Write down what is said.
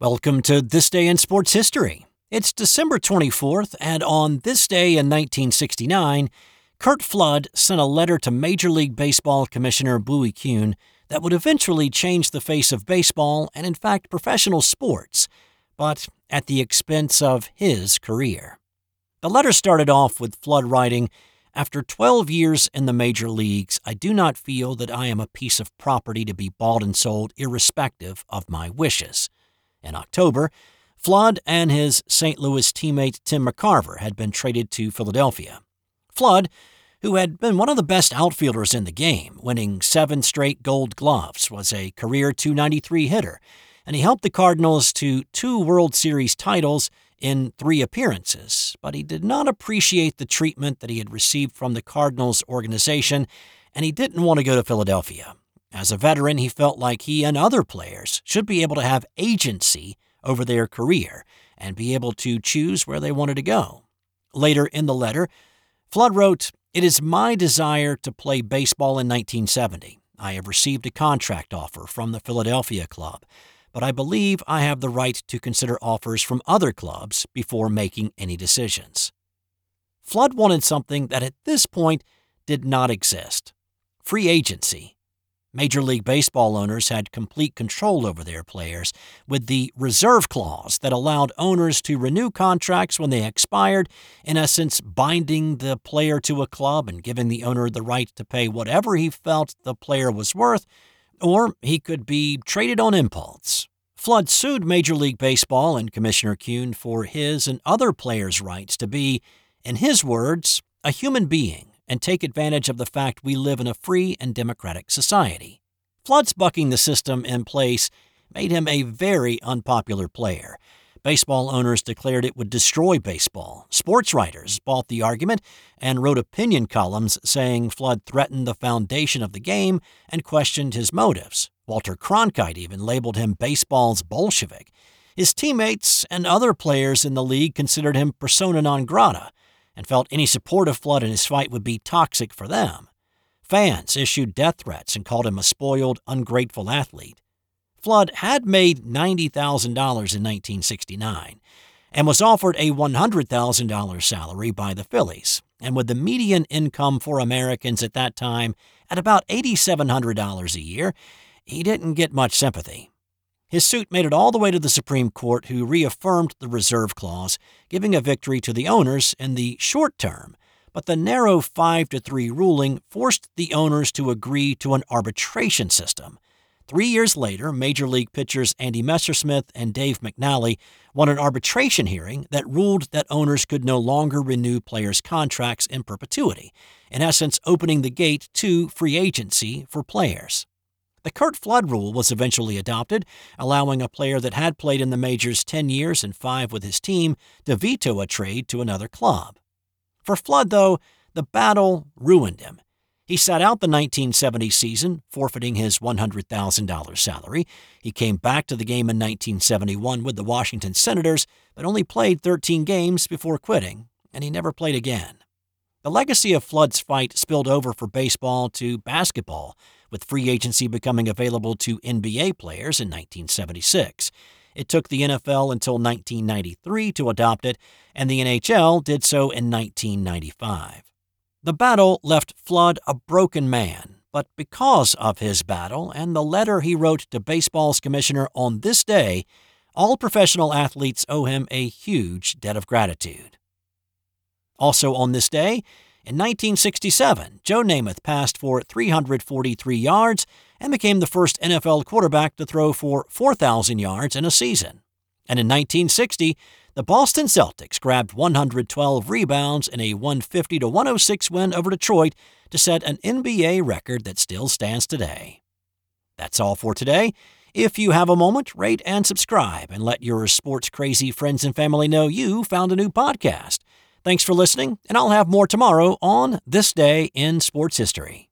Welcome to This Day in Sports History. It's December 24th, and on this day in 1969, Curt Flood sent a letter to Major League Baseball Commissioner Bowie Kuhn that would eventually change the face of baseball and, in fact, professional sports, but at the expense of his career. The letter started off with Flood writing, After 12 years in the major leagues, I do not feel that I am a piece of property to be bought and sold irrespective of my wishes. In October, Flood and his St. Louis teammate Tim McCarver had been traded to Philadelphia. Flood, who had been one of the best outfielders in the game, winning seven straight gold gloves, was a career 293 hitter, and he helped the Cardinals to two World Series titles in three appearances. But he did not appreciate the treatment that he had received from the Cardinals organization, and he didn't want to go to Philadelphia. As a veteran, he felt like he and other players should be able to have agency over their career and be able to choose where they wanted to go. Later in the letter, Flood wrote, It is my desire to play baseball in 1970. I have received a contract offer from the Philadelphia club, but I believe I have the right to consider offers from other clubs before making any decisions. Flood wanted something that at this point did not exist free agency Major League Baseball owners had complete control over their players, with the reserve clause that allowed owners to renew contracts when they expired, in essence, binding the player to a club and giving the owner the right to pay whatever he felt the player was worth, or he could be traded on impulse. Flood sued Major League Baseball and Commissioner Kuhn for his and other players' rights to be, in his words, a human being and take advantage of the fact we live in a free and democratic society. Flood's bucking the system in place made him a very unpopular player. Baseball owners declared it would destroy baseball. Sports writers bought the argument and wrote opinion columns saying Flood threatened the foundation of the game and questioned his motives. Walter Cronkite even labeled him baseball's Bolshevik. His teammates and other players in the league considered him persona non grata and felt any support of Flood in his fight would be toxic for them. Fans issued death threats and called him a spoiled, ungrateful athlete. Flood had made $90,000 in 1969 and was offered a $100,000 salary by the Phillies. And with the median income for Americans at that time at about $8,700 a year, he didn't get much sympathy. His suit made it all the way to the Supreme Court, who reaffirmed the reserve clause, giving a victory to the owners in the short term. But the narrow 5 to 3 ruling forced the owners to agree to an arbitration system. Three years later, Major League pitchers Andy Messersmith and Dave McNally won an arbitration hearing that ruled that owners could no longer renew players' contracts in perpetuity, in essence, opening the gate to free agency for players. The Curt Flood rule was eventually adopted, allowing a player that had played in the majors 10 years and 5 with his team to veto a trade to another club. For Flood, though, the battle ruined him. He sat out the 1970 season, forfeiting his $100,000 salary. He came back to the game in 1971 with the Washington Senators, but only played 13 games before quitting, and he never played again. The legacy of Flood's fight spilled over for baseball to basketball, with free agency becoming available to NBA players in 1976. It took the NFL until 1993 to adopt it, and the NHL did so in 1995. The battle left Flood a broken man, but because of his battle and the letter he wrote to baseball's commissioner on this day, all professional athletes owe him a huge debt of gratitude. Also on this day, in 1967, Joe Namath passed for 343 yards and became the first NFL quarterback to throw for 4,000 yards in a season. And in 1960, the Boston Celtics grabbed 112 rebounds in a 150 to 106 win over Detroit to set an NBA record that still stands today. That's all for today. If you have a moment, rate and subscribe and let your sports crazy friends and family know you found a new podcast. Thanks for listening, and I'll have more tomorrow on This Day in Sports History.